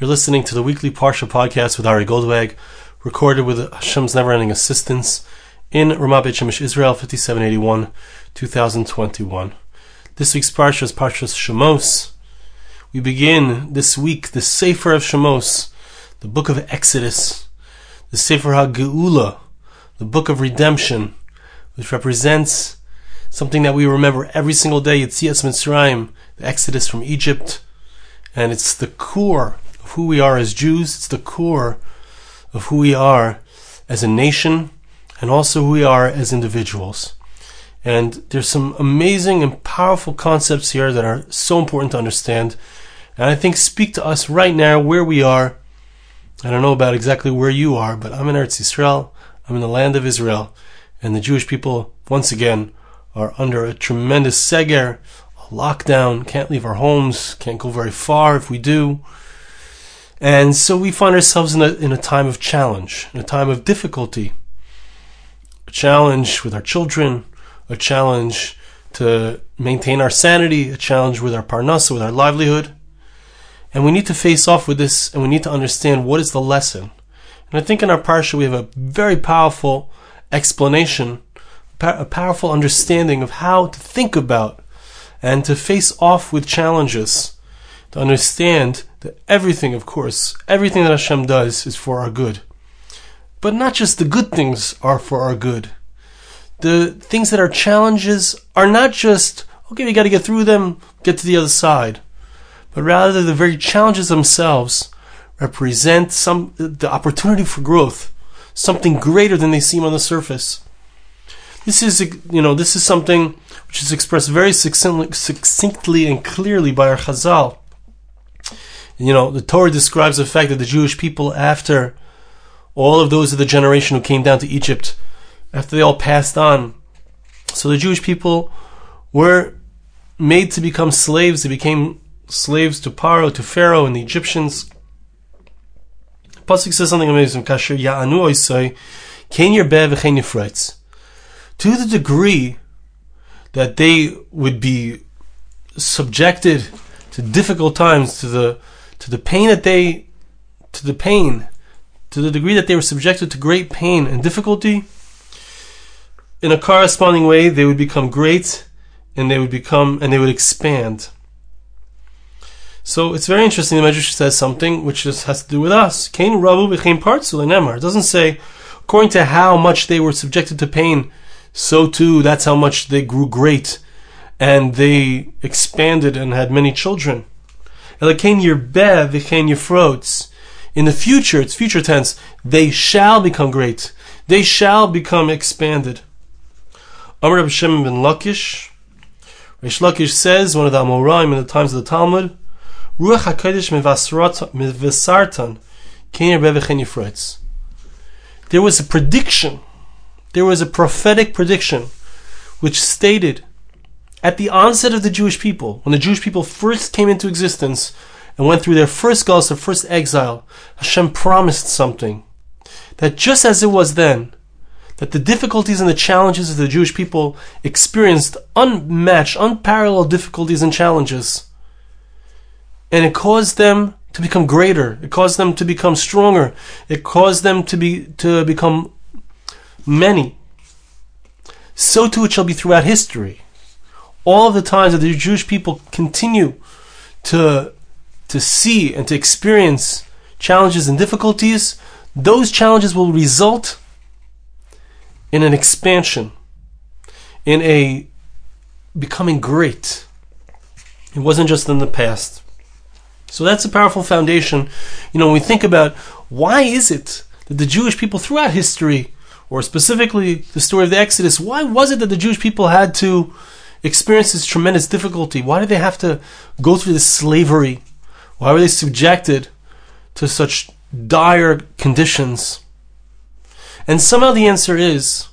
You're listening to the weekly Parsha podcast with Ari Goldwag, recorded with Hashem's never-ending assistance in Ramat Beit Shemesh, Israel, 5781, 2021. This week's Parsha is Parsha Shemos. We begin this week the Sefer of Shemos, the book of Exodus, the Sefer HaGeula, the book of redemption, which represents something that we remember every single day, Yetzias Mitzrayim, the Exodus from Egypt, and it's the core of who we are as Jews. It's the core of who we are as a nation and also who we are as individuals. And there's some amazing and powerful concepts here that are so important to understand. And I think speak to us right now where we are. I don't know about exactly where you are, but I'm in Eretz Yisrael. I'm in the land of Israel. And the Jewish people, once again, are under a tremendous seger, a lockdown, can't leave our homes, can't go very far if we do. And so we find ourselves in a, in a time of challenge, in a time of difficulty. A challenge with our children, a challenge to maintain our sanity, a challenge with our parnasa, with our livelihood. And we need to face off with this and we need to understand what is the lesson. And I think in our parsha we have a very powerful explanation, a powerful understanding of how to think about and to face off with challenges, to understand that everything, of course, everything that Hashem does is for our good. But not just the good things are for our good. The things that are challenges are not just, okay, we got to get through them, get to the other side. But rather, the very challenges themselves represent some, the opportunity for growth, something greater than they seem on the surface. This is, you know, this is something which is expressed very succinctly, and clearly by our Chazal you know, the Torah describes the fact that the Jewish people, after all of those of the generation who came down to Egypt, after they all passed on, so the Jewish people were made to become slaves. They became slaves to Paro, to Pharaoh, and the Egyptians. Pasuk says something amazing. Kasher ya'anu oisai, ken yerbe v'chen yifretz. To the degree that they would be subjected to difficult times, to the to the pain that they, to the pain, to the degree that they were subjected to great pain and difficulty, in a corresponding way, they would become great and they would become, and they would expand. So it's very interesting. The Medrash says something which just has to do with us. Cain Rabu became partsul Nemar. It doesn't say according to how much they were subjected to pain, so too that's how much they grew great and they expanded and had many children. In the future, it's future tense, they shall become great. They shall become expanded. Amr Reb Shem ben Lakish, Reish Lakish says, one of the Amoraim in the times of the Talmud, Ruach HaKadosh mevasartan. There was a prediction, there was a prophetic prediction, which stated at the onset of the Jewish people, when the Jewish people first came into existence and went through their first gulls, their first exile, Hashem promised something. That just as it was then, that the difficulties and the challenges of the Jewish people experienced unmatched, unparalleled difficulties and challenges. And it caused them to become greater. It caused them to become stronger. It caused them to be to become many. So too it shall be throughout history all of the times that the Jewish people continue to to see and to experience challenges and difficulties, those challenges will result in an expansion, in a becoming great. It wasn't just in the past. So that's a powerful foundation. You know, when we think about why is it that the Jewish people throughout history, or specifically the story of the Exodus, why was it that the Jewish people had to experiences tremendous difficulty? Why did they have to go through this slavery? Why were they subjected to such dire conditions? And somehow the answer is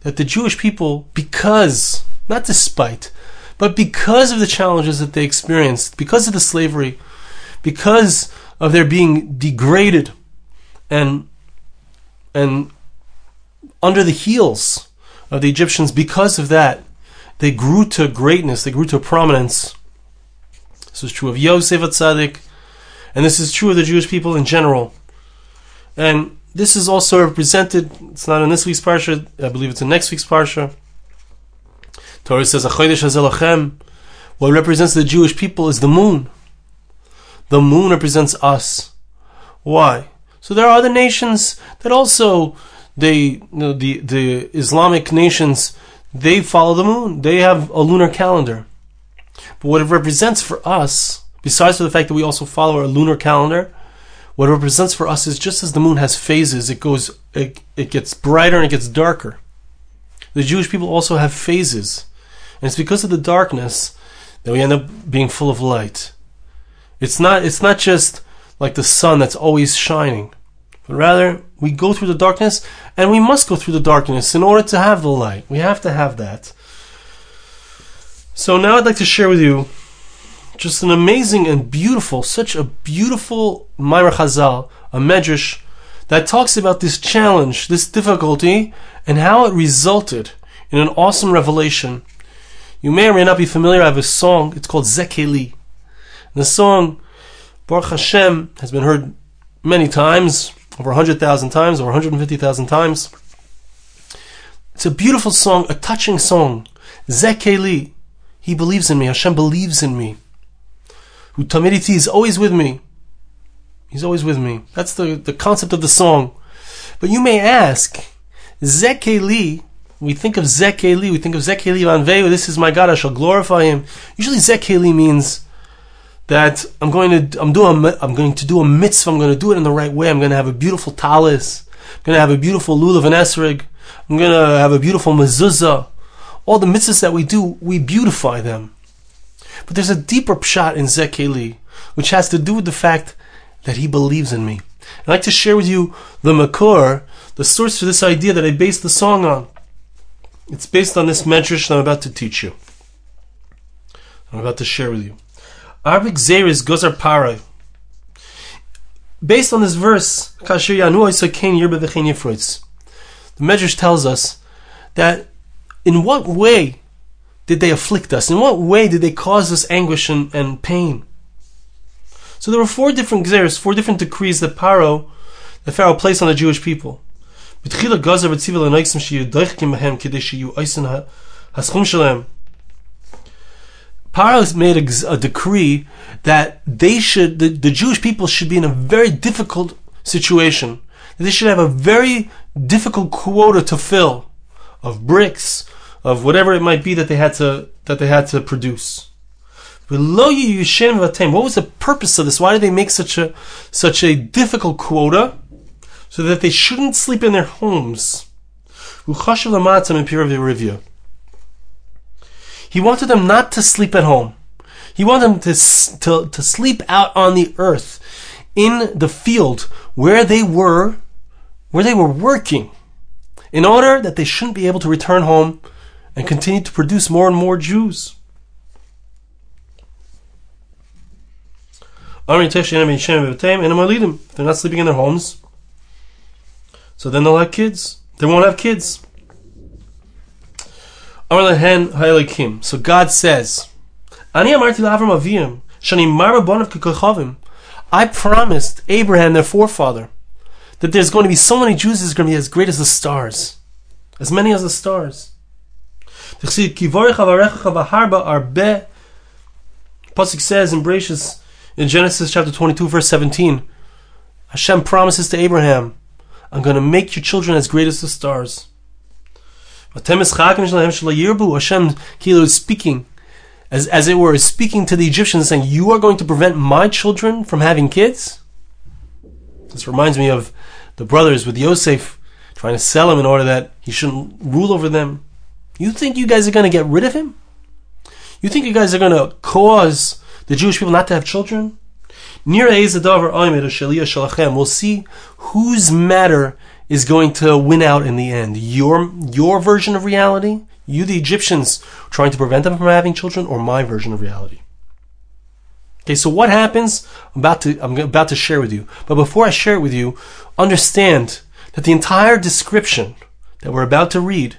that the Jewish people, because, not despite, but because of the challenges that they experienced, because of the slavery, because of their being degraded and and under the heels of the Egyptians, because of that, they grew to greatness, they grew to prominence. This is true of Yosef Atzadik, And this is true of the Jewish people in general. And this is also represented, it's not in this week's Parsha, I believe it's in next week's Parsha. Torah says, What represents the Jewish people is the moon. The moon represents us. Why? So there are other nations that also, they, you know, the, the Islamic nations, they follow the moon. They have a lunar calendar. But what it represents for us, besides for the fact that we also follow a lunar calendar, what it represents for us is just as the moon has phases, it goes, it, it gets brighter and it gets darker. The Jewish people also have phases. And it's because of the darkness that we end up being full of light. It's not, it's not just like the sun that's always shining, but rather we go through the darkness and we must go through the darkness in order to have the light. We have to have that. So now I'd like to share with you just an amazing and beautiful, such a beautiful Maimar Chazal, a medrash that talks about this challenge, this difficulty, and how it resulted in an awesome revelation. You may or may not be familiar. I have a song. It's called Zekeli. The song Baruch Hashem has been heard many times, over 100,000 times, over 150,000 times. It's a beautiful song, a touching song. Zekeli. He believes in me. Hashem believes in me who Tamiditi is always with me. He's always with me. That's the, the concept of the song. But you may ask, Zekeli, we think of Zekeli, we think of Zekeli Vanveu, this is my God, I shall glorify him. Usually Zekeli means that I'm going to I'm doing I'm going to do a mitzvah, I'm going to do it in the right way, I'm going to have a beautiful talis, I'm going to have a beautiful lulav and esrig, I'm going to have a beautiful mezuzah. All the mitzvahs that we do, we beautify them. But there's a deeper pshat in Zekeli, which has to do with the fact that he believes in me. I'd like to share with you the Makor, the source for this idea that I based the song on. It's based on this medrash that I'm about to teach you. I'm about to share with you. Arbik Zeris Gozar Paro. Based on this verse, the Medrash tells us that in what way did they afflict us? In what way did they cause us anguish and, and pain? So there were four different gzeres, four different decrees that Paro, the Pharaoh placed on the Jewish people. Paro made a, a, decree that they should, the, the Jewish people should be in a very difficult situation. They should have a very difficult quota to fill of bricks, of whatever it might be that they had to that they had to produce. What was the purpose of this? Why did they make such a such a difficult quota so that they shouldn't sleep in their homes? He wanted them not to sleep at home. He wanted them to, to, to sleep out on the earth in the field where they were where they were working in order that they shouldn't be able to return home and continue to produce more and more Jews. They're not sleeping in their homes, so then they'll have kids. They won't have kids. So God says, I promised Abraham, their forefather, that there's going to be so many Jews, there's going to be as great as the stars. As many as the stars. Pasuk says in Bereshis, in Genesis chapter 22, verse 17, Hashem promises to Abraham, I'm going to make your children as great as the stars. Hashem is speaking, as, as it were, speaking to the Egyptians, saying, You are going to prevent my children from having kids? This reminds me of the brothers with Yosef trying to sell him in order that he shouldn't rule over them. You think you guys are going to get rid of him? You think you guys are going to cause the Jewish people not to have children? We'll see whose matter is going to win out in the end. Your, your version of reality, you the Egyptians trying to prevent them from having children, or my version of reality. Okay, so what happens? I'm about to, I'm about to share with you. But before I share it with you, understand that the entire description that we're about to read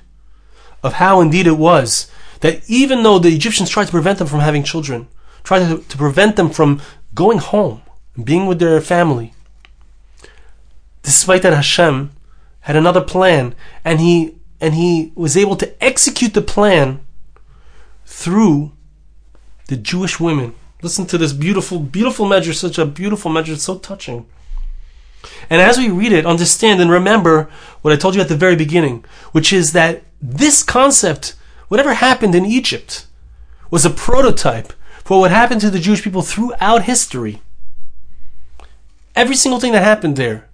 of how indeed it was that even though the Egyptians tried to prevent them from having children, tried to, to prevent them from going home, being with their family. Despite that, Hashem had another plan, and he and he was able to execute the plan through the Jewish women. Listen to this beautiful, beautiful measure, such a beautiful measure, so touching. And as we read it, understand and remember what I told you at the very beginning, which is that this concept, whatever happened in Egypt, was a prototype for what happened to the Jewish people throughout history. Every single thing that happened there.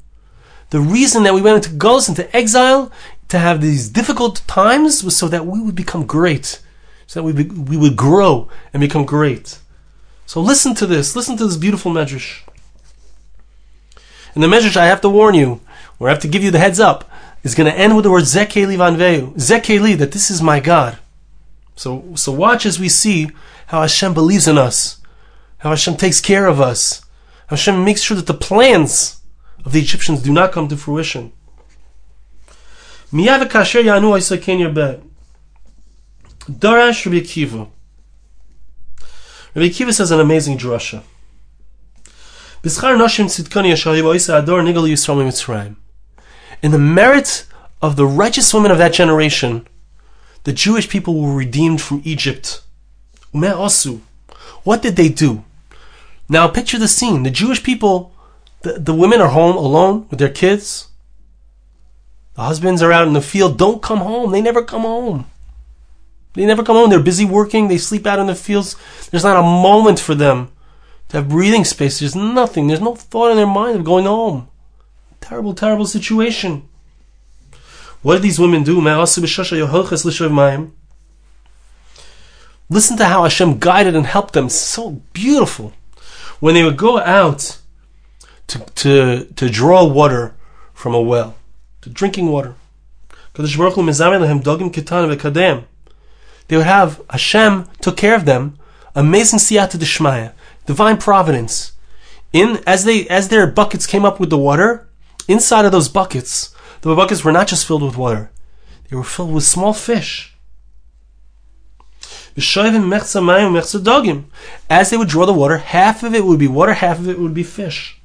The reason that we went into Ghost, into exile, to have these difficult times was so that we would become great. So that we, be, we would grow and become great. So listen to this. Listen to this beautiful medrash. And the medrash, I have to warn you, or I have to give you the heads up, is going to end with the word Zekeli Vanveu. Zekeli, that this is my God. So, so watch as we see how Hashem believes in us, how Hashem takes care of us, how Hashem makes sure that the plans of the Egyptians do not come to fruition. Miyav kasher yanu isaken yarbeh. Darash Rabbi Akiva. Rabbi Akiva says an amazing drasha. In the merit of the righteous women of that generation, the Jewish people were redeemed from Egypt. What did they do? Now picture the scene. The Jewish people, the, the women are home alone with their kids. The husbands are out in the field. Don't come home. They never come home. They never come home. They're busy working. They sleep out in the fields. There's not a moment for them to have breathing space. There's nothing. There's no thought in their mind of going home. Terrible, terrible situation. What did these women do? Listen to how Hashem guided and helped them. So beautiful. When they would go out to, to, to draw water from a well, to drinking water. They would have Hashem took care of them. Amazing siyata d'shmaya, divine providence. In as they as their buckets came up with the water, inside of those buckets, the buckets were not just filled with water; they were filled with small fish. As they would draw the water, half of it would be water, half of it would be fish.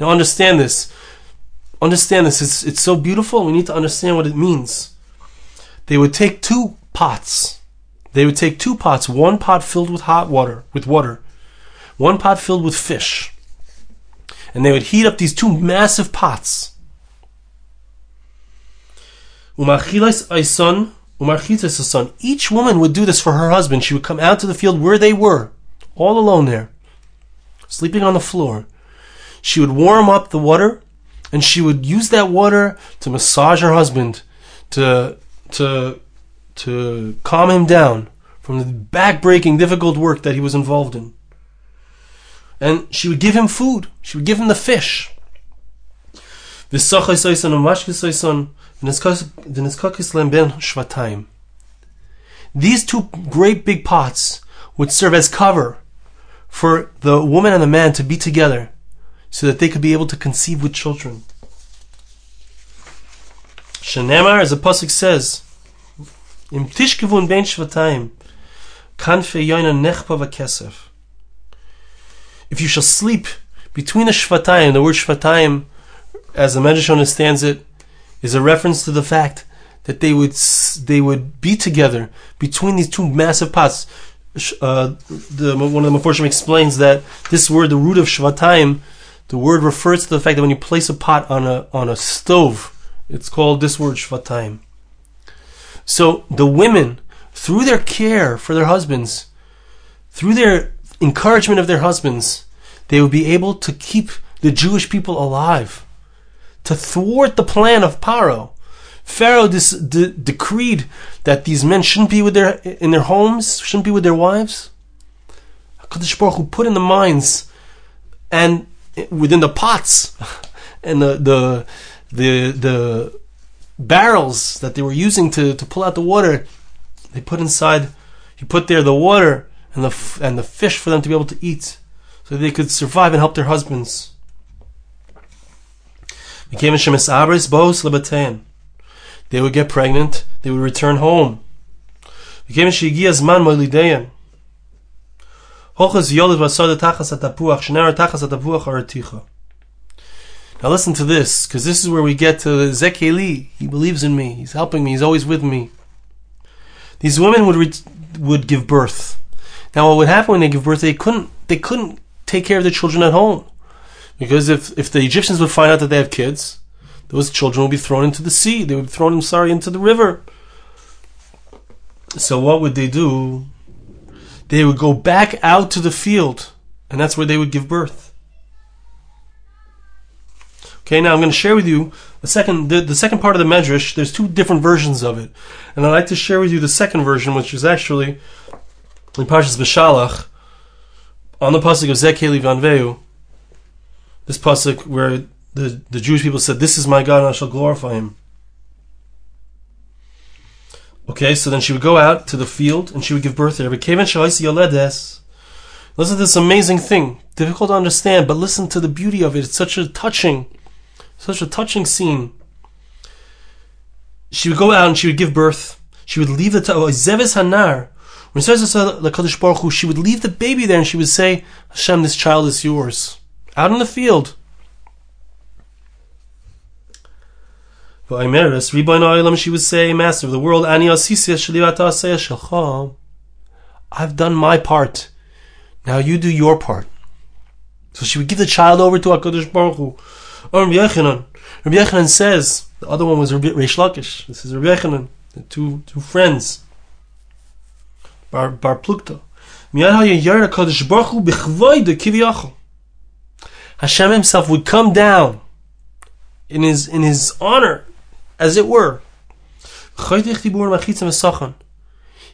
Now understand this. Understand this. It's, it's so beautiful. We need to understand what it means. They would take two pots. They would take two pots, one pot filled with hot water, with water, one pot filled with fish and they would heat up these two massive pots. Umachitzah son each woman would do this for her husband. She would come out to the field where they were, all alone there, sleeping on the floor. She would warm up the water, and she would use that water to massage her husband, to to to calm him down from the back-breaking, difficult work that he was involved in and she would give him food. She would give him the fish. These two great big pots would serve as cover for the woman and the man to be together so that they could be able to conceive with children. Shanemar, as the Pasuk says, Im tishkevun ben shvatayim, kanfe yoina nechpa v'kesef if you shall sleep between the Shvatayim, the word Shvatayim, as the Medrash understands it, is a reference to the fact that they would they would be together between these two massive pots. Uh, the, one of the Meforshim explains that this word, the root of Shvatayim, the word refers to the fact that when you place a pot on a on a stove, it's called this word Shvatayim. So the women, through their care for their husbands, through their encouragement of their husbands, they would be able to keep the Jewish people alive, to thwart the plan of Paro. Pharaoh dis- de- decreed that these men shouldn't be with their in their homes, shouldn't be with their wives. Hakadosh Baruch Hu put in the minds and within the pots and the the the the barrels that they were using to, to pull out the water, they put inside. He put there the water and the and the fish for them to be able to eat, so they could survive and help their husbands. They would get pregnant, they would return home. Now listen to this, because this is where we get to Zekeli. He believes in me. He's helping me. He's always with me. These women would re- would give birth. Now what would happen when they give birth? They couldn't. They couldn't take care of the children at home because if if the Egyptians would find out that they have kids, those children would be thrown into the sea. They would be thrown, I'm sorry, into the river. So what would they do? They would go back out to the field, and that's where they would give birth. Okay, now I'm going to share with you the second the, the second part of the Medrash. There's two different versions of it, and I'd like to share with you the second version, which is actually in Parshas Beshalach on the pasuk of Zekeli Vanveu. This pasuk where the, the Jewish people said, "This is my God, and I shall glorify Him." Okay, so then she would go out to the field and she would give birth there. But Listen to this amazing thing. Difficult to understand, but listen to the beauty of it. It's such a touching such a touching scene. She would go out and she would give birth. She would leave the oh, Zeves Hanar. When it says the Kadosh Baruch Hu, she would leave the baby there and she would say, Hashem, this child is yours. Out in the field. She would say, Master of the world, I've done my part. Now you do your part. So she would give the child over to HaKadosh Baruch Hu. Or Rabbi Yochanan. Rabbi Yochanan says, the other one was Rabbi Reish Lakish. This is Rabbi Yochanan, the two, two friends. Bar, Bar Plukta. Hashem himself would come down in his in his honor, as it were.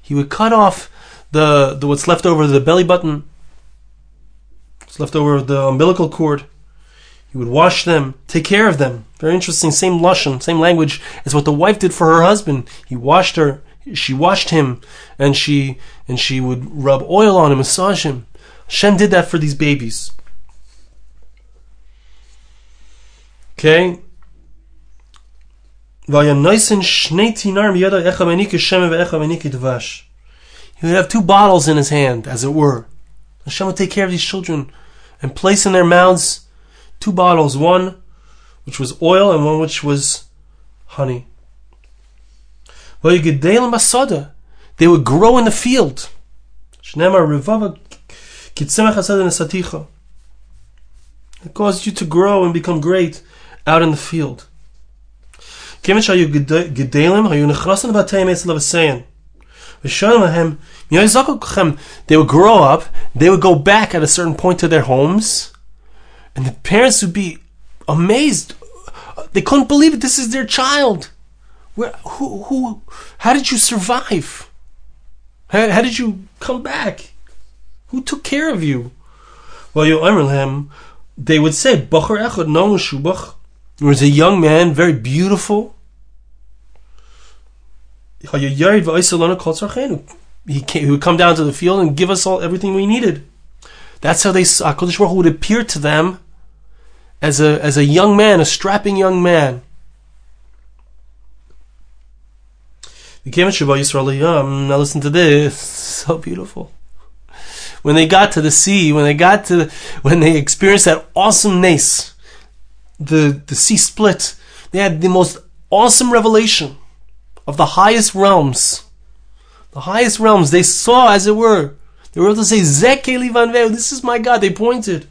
He would cut off the, the what's left over the belly button, what's left over the umbilical cord, he would wash them, take care of them. Very interesting. Same lashon, same language as what the wife did for her husband. He washed her, she washed him, and she and she would rub oil on him, massage him. Hashem did that for these babies. Okay. He would have two bottles in his hand, as it were. Hashem would take care of these children and place in their mouths two bottles, one which was oil and one which was honey. They would grow in the field. It caused you to grow and become great out in the field. They would grow up, they would go back at a certain point to their homes, and the parents would be amazed. They couldn't believe it. This is their child. Where, who, who, how did you survive? How, how did you come back? Who took care of you? Well, you. They would say, "Bachar echad no shubach." There was a young man, very beautiful. He, came, he would come down to the field and give us all everything we needed. That's how they HaKadosh Baruch would appear to them as a as a young man, a strapping young man. Now listen to this, so beautiful. When they got to the sea, when they got to, when they experienced that awesome nace, the the sea split. They had the most awesome revelation of the highest realms, the highest realms. They saw, as it were, they were able to say, Zekeli van this is my God. They pointed.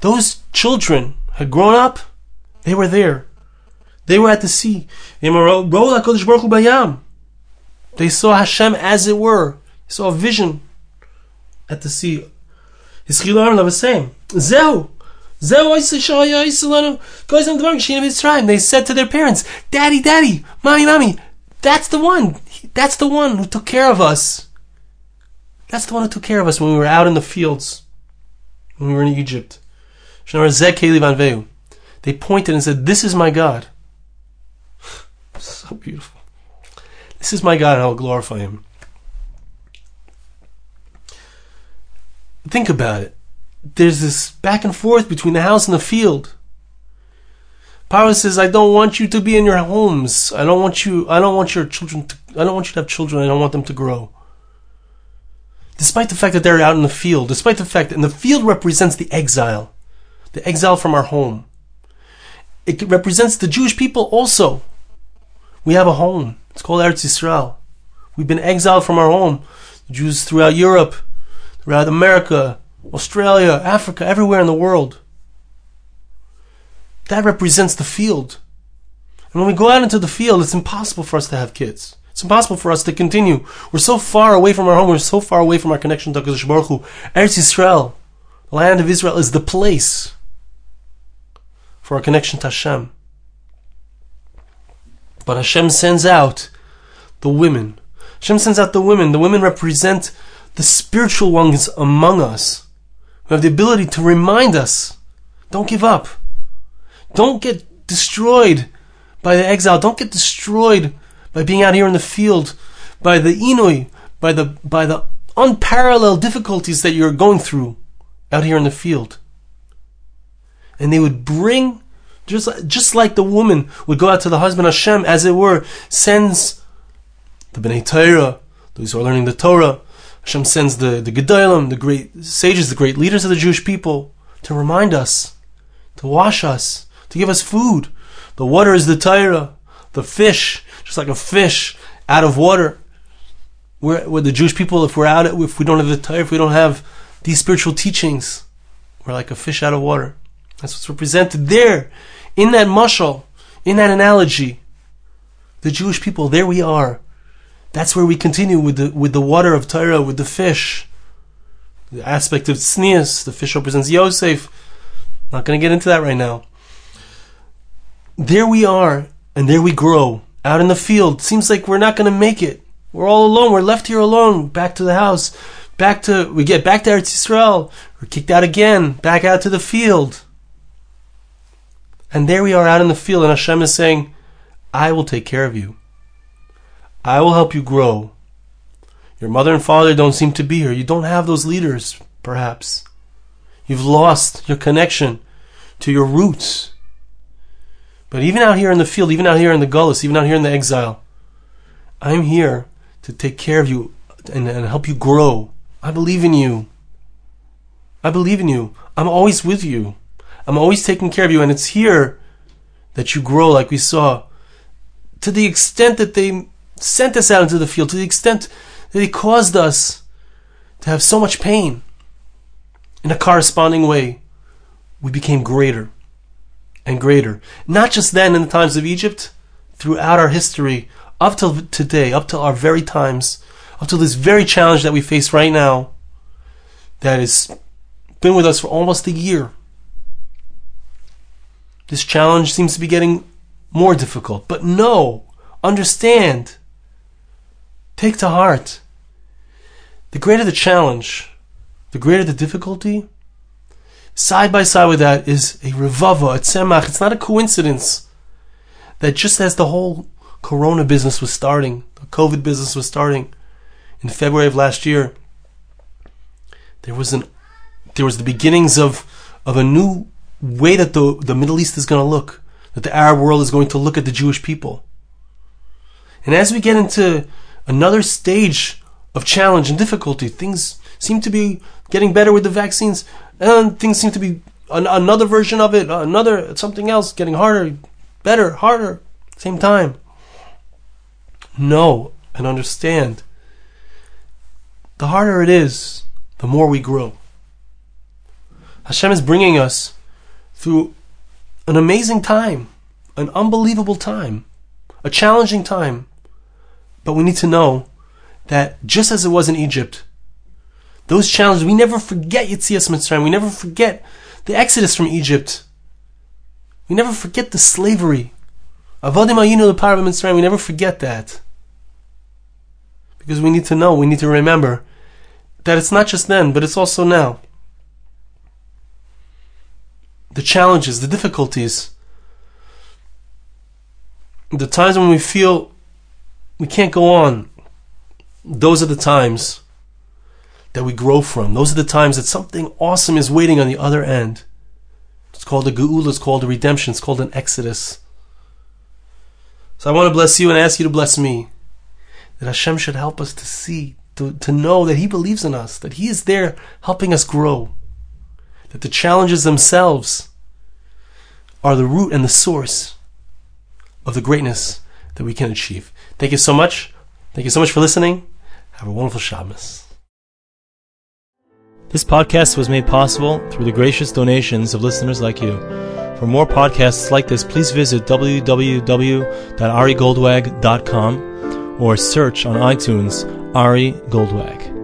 Those children had grown up. They were there. They were at the sea. They saw Hashem as it were. They saw a vision at the sea. Zeu. They said to their parents, Daddy, Daddy, Mommy, Mommy, that's the one. That's the one who took care of us. That's the one who took care of us when we were out in the fields, when we were in Egypt. They pointed and said, This is my God. so beautiful. This is my God, and I will glorify him. Think about it there's this back and forth between the house and the field. Paro says, I don't want you to be in your homes. I don't want you, I don't want your children to, I don't want you to have children. I don't want them to grow. Despite the fact that they're out in the field, despite the fact that and the field represents the exile, the exile from our home. It represents the Jewish people also. We have a home. It's called Eretz Yisrael. We've been exiled from our home. The Jews throughout Europe, throughout America, Australia, Africa, everywhere in the world. That represents the field. And when we go out into the field, it's impossible for us to have kids. It's impossible for us to continue. We're so far away from our home. We're so far away from our connection to HaKadosh Baruch Hu. Eretz Yisrael, the land of Israel, is the place for our connection to Hashem. But Hashem sends out the women. Hashem sends out the women. The women represent the spiritual ones among us who have the ability to remind us don't give up. Don't get destroyed by the exile. Don't get destroyed by being out here in the field, by the inui, by the by the unparalleled difficulties that you're going through out here in the field. And they would bring just just like the woman would go out to the husband Hashem, as it were, sends the Bnei Torah, those who are learning the Torah. Hashem sends the, the Gedolim, the great sages, the great leaders of the Jewish people, to remind us, to wash us, to give us food. The water is the Torah. The fish, just like a fish out of water. We're, we're the Jewish people, if we're out, if we don't have the Torah, if we don't have these spiritual teachings, we're like a fish out of water. That's what's represented there, in that mushal, in that analogy. The Jewish people, there we are. That's where we continue with the with the water of Torah, with the fish. The aspect of tznius, the fish represents Yosef. Not going to get into that right now there we are, and there we grow out in the field. Seems like we're not going to make it. We're all alone. We're left here alone. Back to the house. Back to we get back to Eretz Yisrael. We're kicked out again. Back out to the field. And there we are out in the field, and Hashem is saying, "I will take care of you. I will help you grow. Your mother and father don't seem to be here. You don't have those leaders, perhaps. You've lost your connection to your roots." But even out here in the field, even out here in the gullus, even out here in the exile, I'm here to take care of you and, and help you grow. I believe in you. I believe in you. I'm always with you. I'm always taking care of you. And it's here that you grow, like we saw. To the extent that they sent us out into the field, to the extent that they caused us to have so much pain, in a corresponding way, we became greater and greater. Not just then in the times of Egypt, throughout our history, up till today, up till our very times, up till this very challenge that we face right now, that has been with us for almost a year. This challenge seems to be getting more difficult. But no, understand, take to heart. The greater the challenge, the greater the difficulty, Side by side with that is a revava, a tzemach. It's not a coincidence that just as the whole corona business was starting, the COVID business was starting in February of last year, there was an there was the beginnings of of a new way that the the Middle East is going to look, that the Arab world is going to look at the Jewish people. And as we get into another stage of challenge and difficulty, things seem to be getting better with the vaccines and things seem to be an, another version of it, another something else, getting harder, better, harder, same time. Know and understand. The harder it is, the more we grow. Hashem is bringing us through an amazing time, an unbelievable time, a challenging time. But we need to know that just as it was in Egypt, those challenges, we never forget Yetzias Mitzrayim. We never forget the exodus from Egypt. We never forget the slavery. Avodim ayinu leparim Mitzrayim. We never forget that. Because we need to know, we need to remember that it's not just then, but it's also now. The challenges, the difficulties, the times when we feel we can't go on, those are the times that we grow from. Those are the times that something awesome is waiting on the other end. It's called a geula. It's called a redemption. It's called an exodus. So I want to bless you and ask you to bless me. That Hashem should help us to see, to, to know that He believes in us, that He is there helping us grow, that the challenges themselves are the root and the source of the greatness that we can achieve. Thank you so much. Thank you so much for listening. Have a wonderful Shabbos. This podcast was made possible through the gracious donations of listeners like you. For more podcasts like this, please visit www.arigoldwag.com or search on iTunes Ari Goldwag.